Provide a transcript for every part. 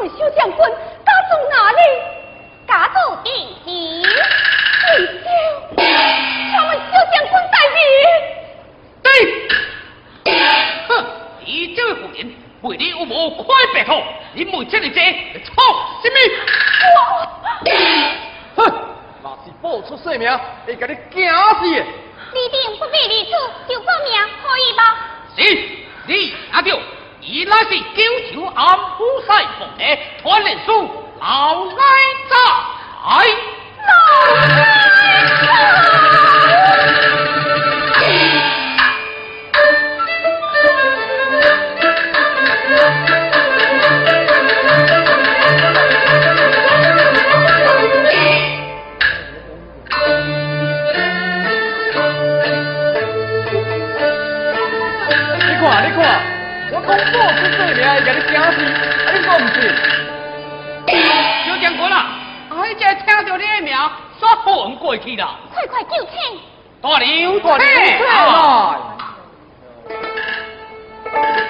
问小将军，家住哪里？家住地里。请问将在？对。哼，你这位妇人，为你有无快白好？你问这么多，错什么？哼，若是报出姓名，会甲你惊死的。你定不必离出，就报名可以吗？是，你阿舅。依那是高俅暗蒲西凤的传令书老奶子哎老奶子哎，叫你小心，哎，说不是，小将军啊！哎，这听着这一秒，说好我们过去了，快快过去！大牛，大牛，来！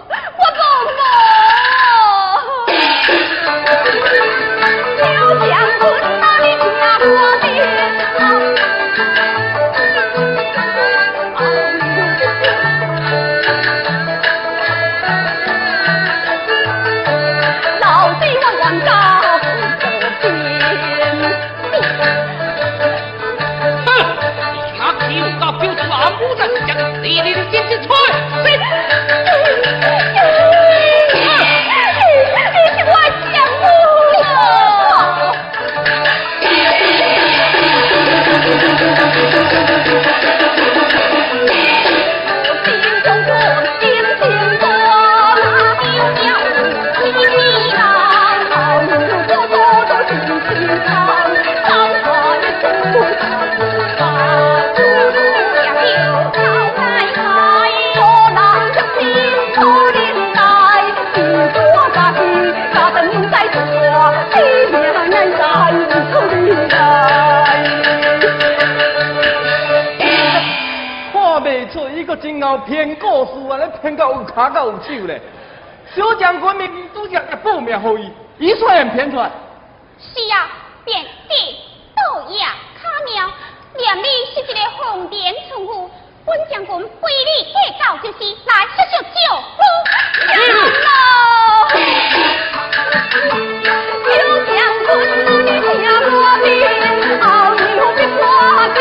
骗到有卡到有手咧。小将军明明拄只要报命给伊，伊却然骗出来。是啊，便地倒也卡妙，连你是一个红莲村妇，本将军非你计较，就是来小小救路。小将军，你下我边，后日必挂在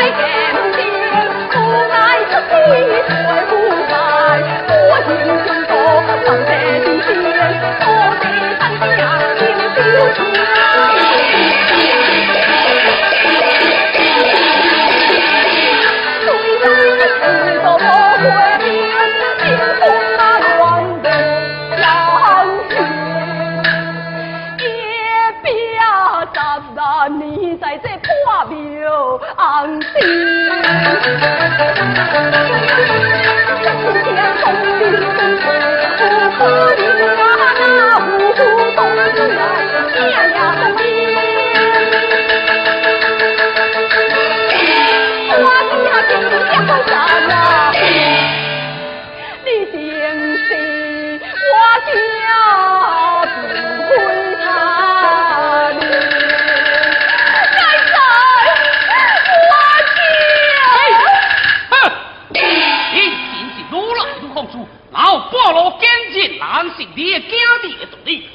老菠萝坚决难是你的家弟的道理。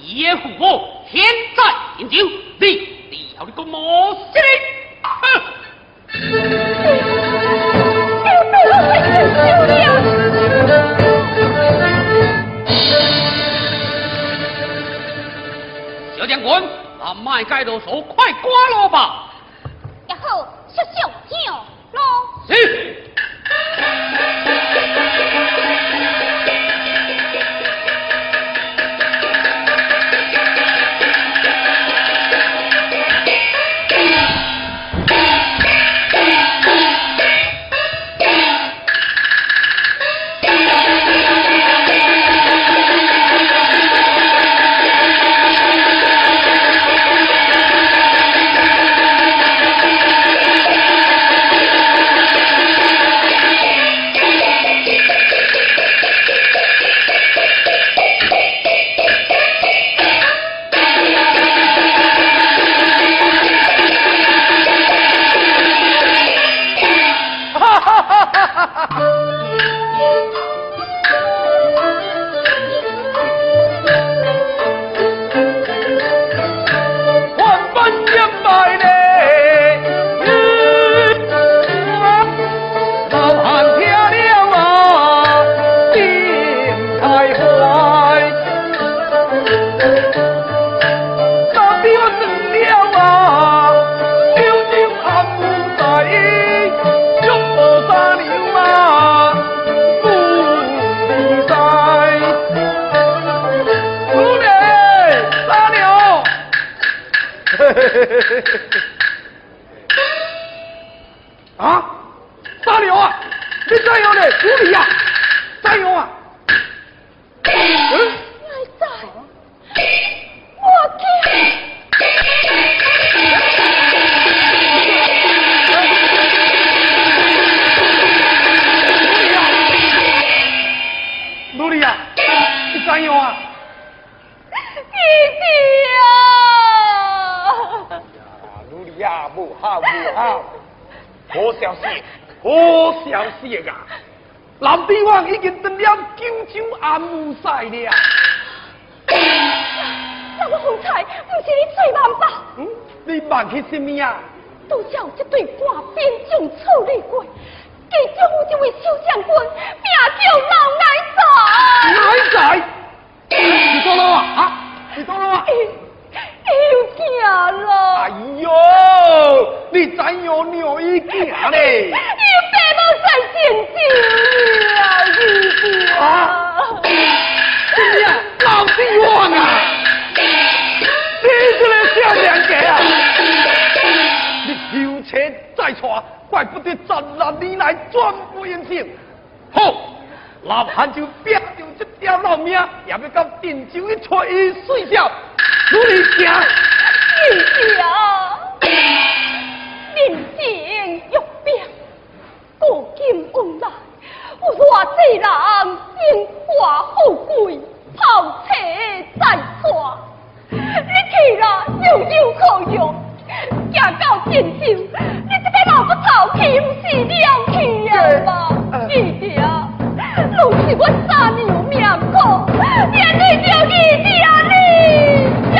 伊的父母天在天朝，你你要你个魔死哼！小将军，把麦盖多手快刮了吧！也好，小小叫咯。是。好不好，好消息，好消息啊！南帝王已经登了九州安武赛了。那个风采不是你最慢吧？嗯，你慢去什么呀？都叫这对挂边将处理过，其中有一位小将军，名叫老奶仔。哪在？你做了啊？啊？你做了啊？有惊了。哎呦，你怎样尿一惊嘞？你爸母在见证了，弟弟啊！什么呀？老帝王啊！你这个小娘家啊！你有车再娶，怪不得十六年来转不应性。好，老汉就拼着这条老命，也要到定州去找伊睡觉。努力行，弟弟啊，人情欲变，古今往来我这人荣华富贵，抛车在船，你去了又有何用？行到尽头，你这个老不头岂不是了去啊嘛？一定，拢是我三娘命苦，连累着一家你呀！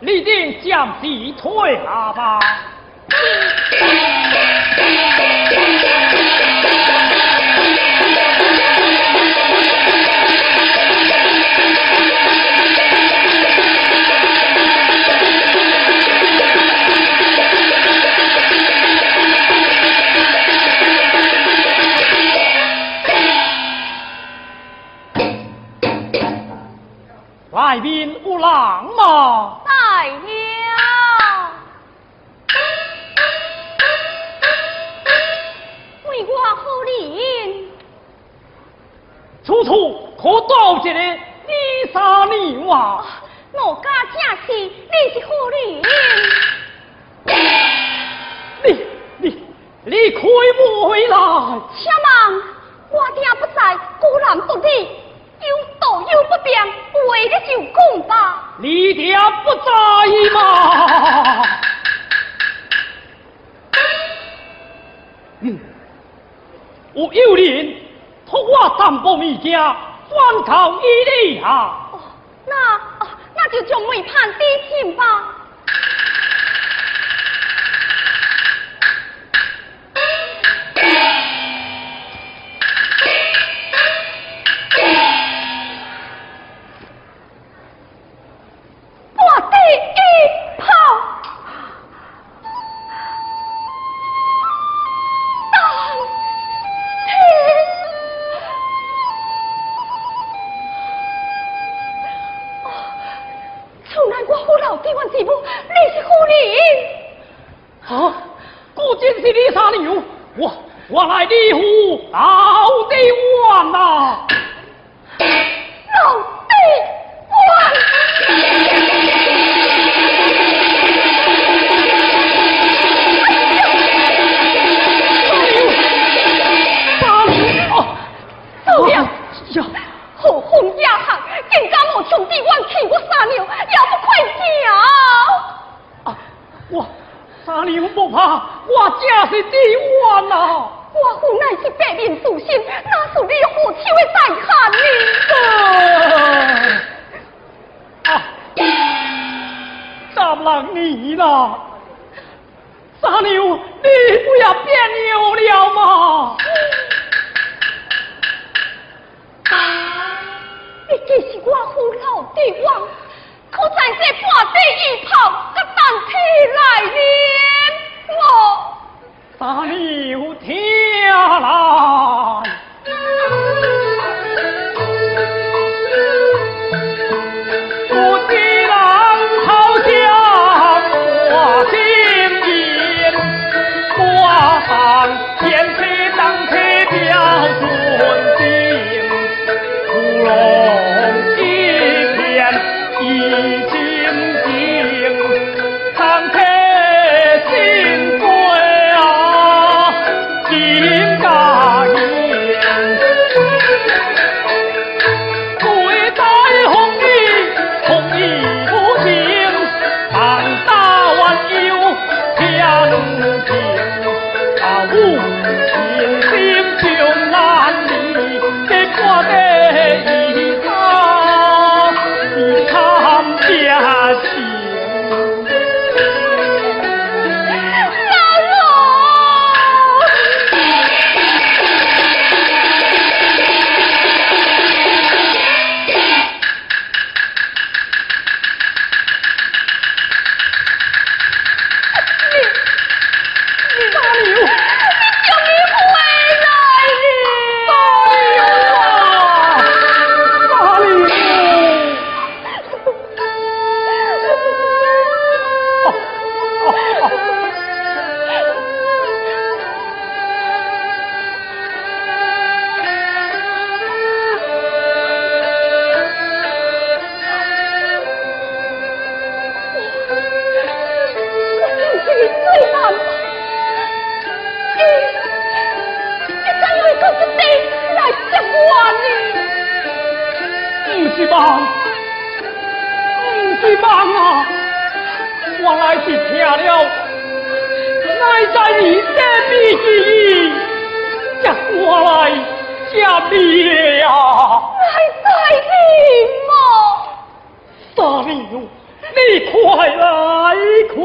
立定将其退。你你你开回来！且慢，我爹不在，孤男独女。有道有不便，为了就讲吧。你爹不在吗？嗯，我有人托我担保一家，反抗一力啊。哦，那那就将媒判低情吧。这是我父老的望，可在这半地一炮，个当天来临我大有天啦。爹呀，难待您啊，大明，你快来看。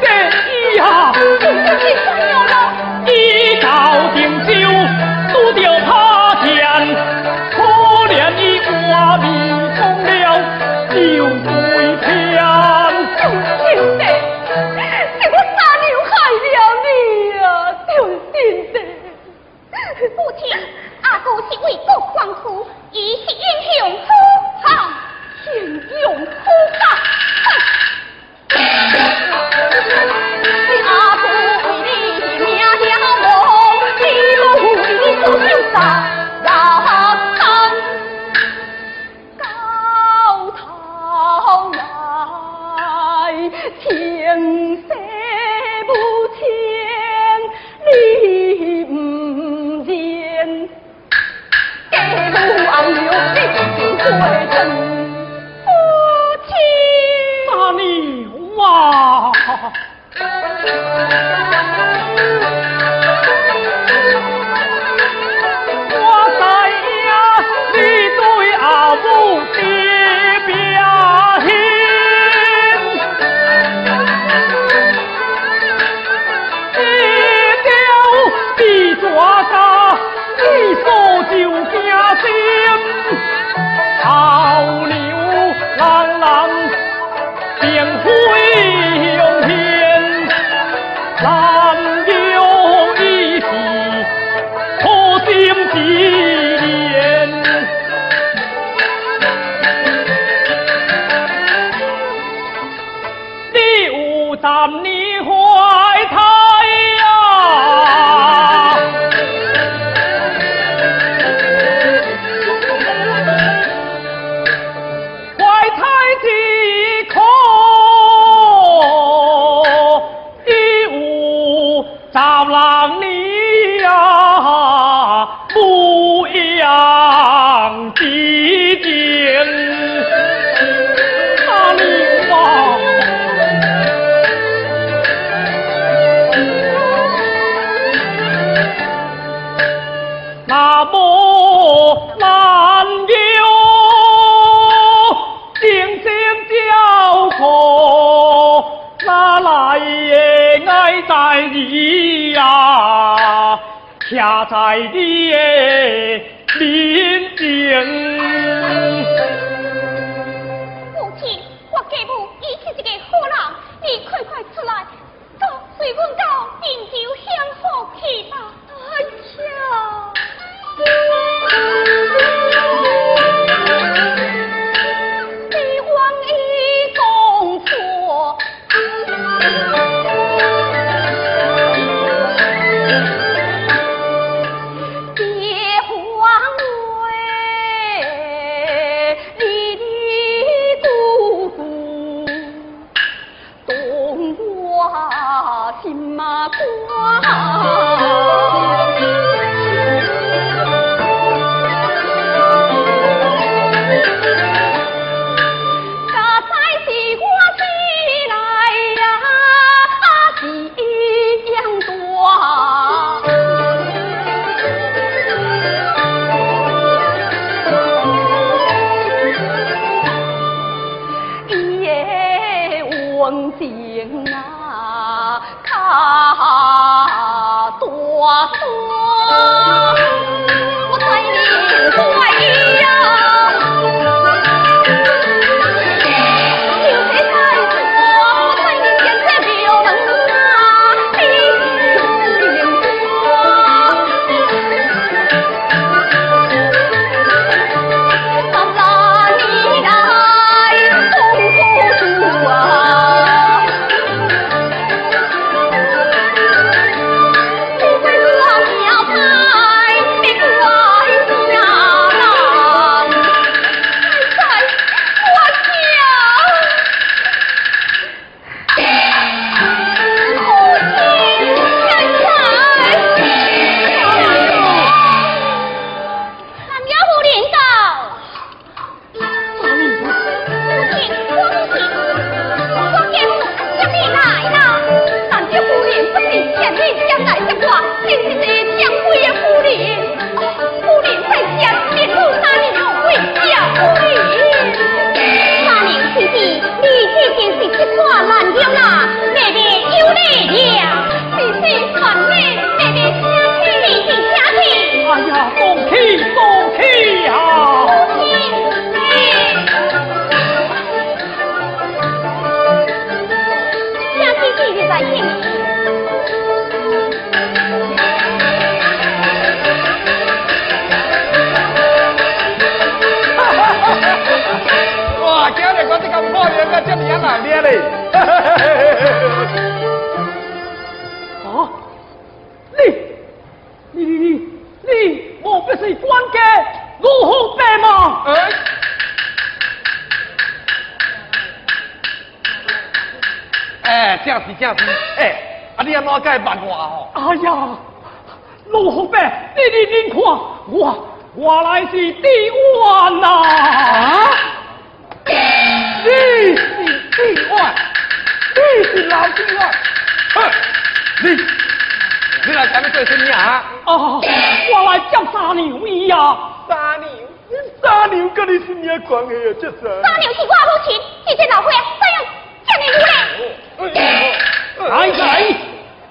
哎呀我有了一招定就都掉跑在你的面前，亲妈不老爷子这嘞。啊，你，你你你，莫不是官家如何白吗？哎。哎，这样子，这样子，哎，啊，你要哪个办我哦？哎呀，陆虎伯，你你你看，我我来是帝王呐、啊 你是帝外，你是老帝王，哼，你你来前面对是你啊？哦，我来叫三娘威啊，三娘。三娘跟你是咩关系啊？这是三娘是我母亲，这些老伙怎用叫你无礼？哎哎，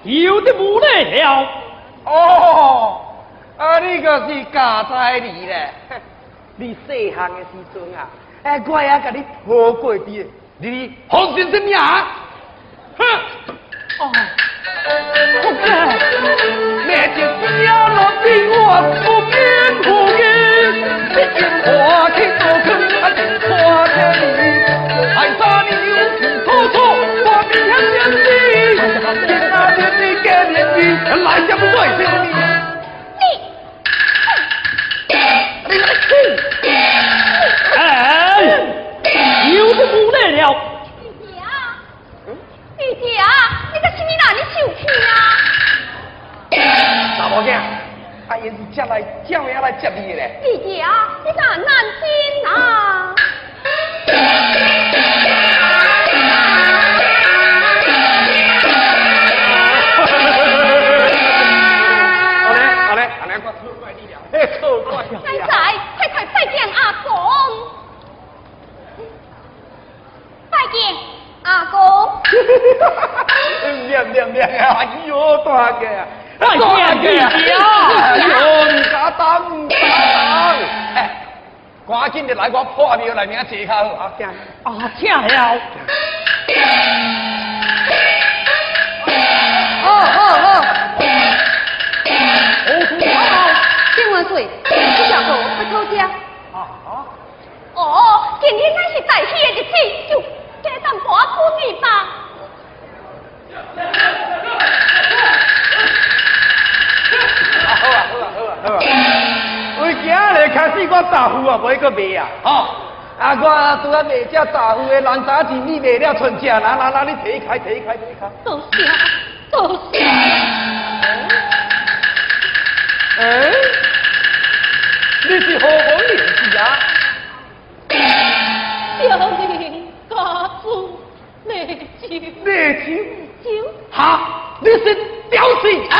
有的无奈了。哦，啊，你个是假彩你嘞？你细汉的时阵啊。哎，我也甲你抱过的，你好心什么啊？哼！哦，那就家落的我不偏不偏，一经花天酒地，啊，花天你，爱啥你有情错错，我明天见你，见那天你给面子，来家不对哎，赶紧的来我破庙来名坐下好啊！啊，请了。哦哦哦！请万岁，这小狗会偷家。啊啊！哦，今天乃是大喜的日子，就加上寡妇女吧。好啊好啊好啊好啊！为今日开始我大夫啊，袂个卖啊！哦，啊我拄啊卖只大夫的烂渣子，你卖了剩下，来来来，你提开提开提开。多谢多谢。哎，你是何方人士啊？小明家主内疚内疚？疚哈，你是屌丝啊？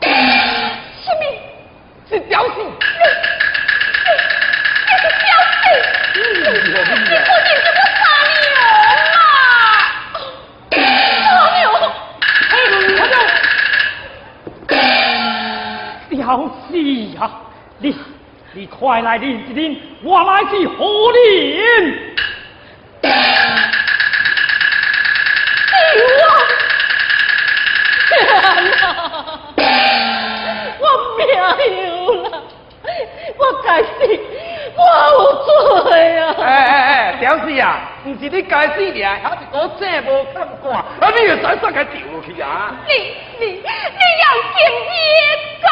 什么？是屌丝？你是小死！你不仅是我傻牛啊！傻牛！了死呀！你你快来领一领，我来去和领。我命有了，我该死，我有罪啊！哎哎哎，屌丝啊，不是你该死俩，还是我正无看惯，啊你又使上个掉去啊？你你你要听一个，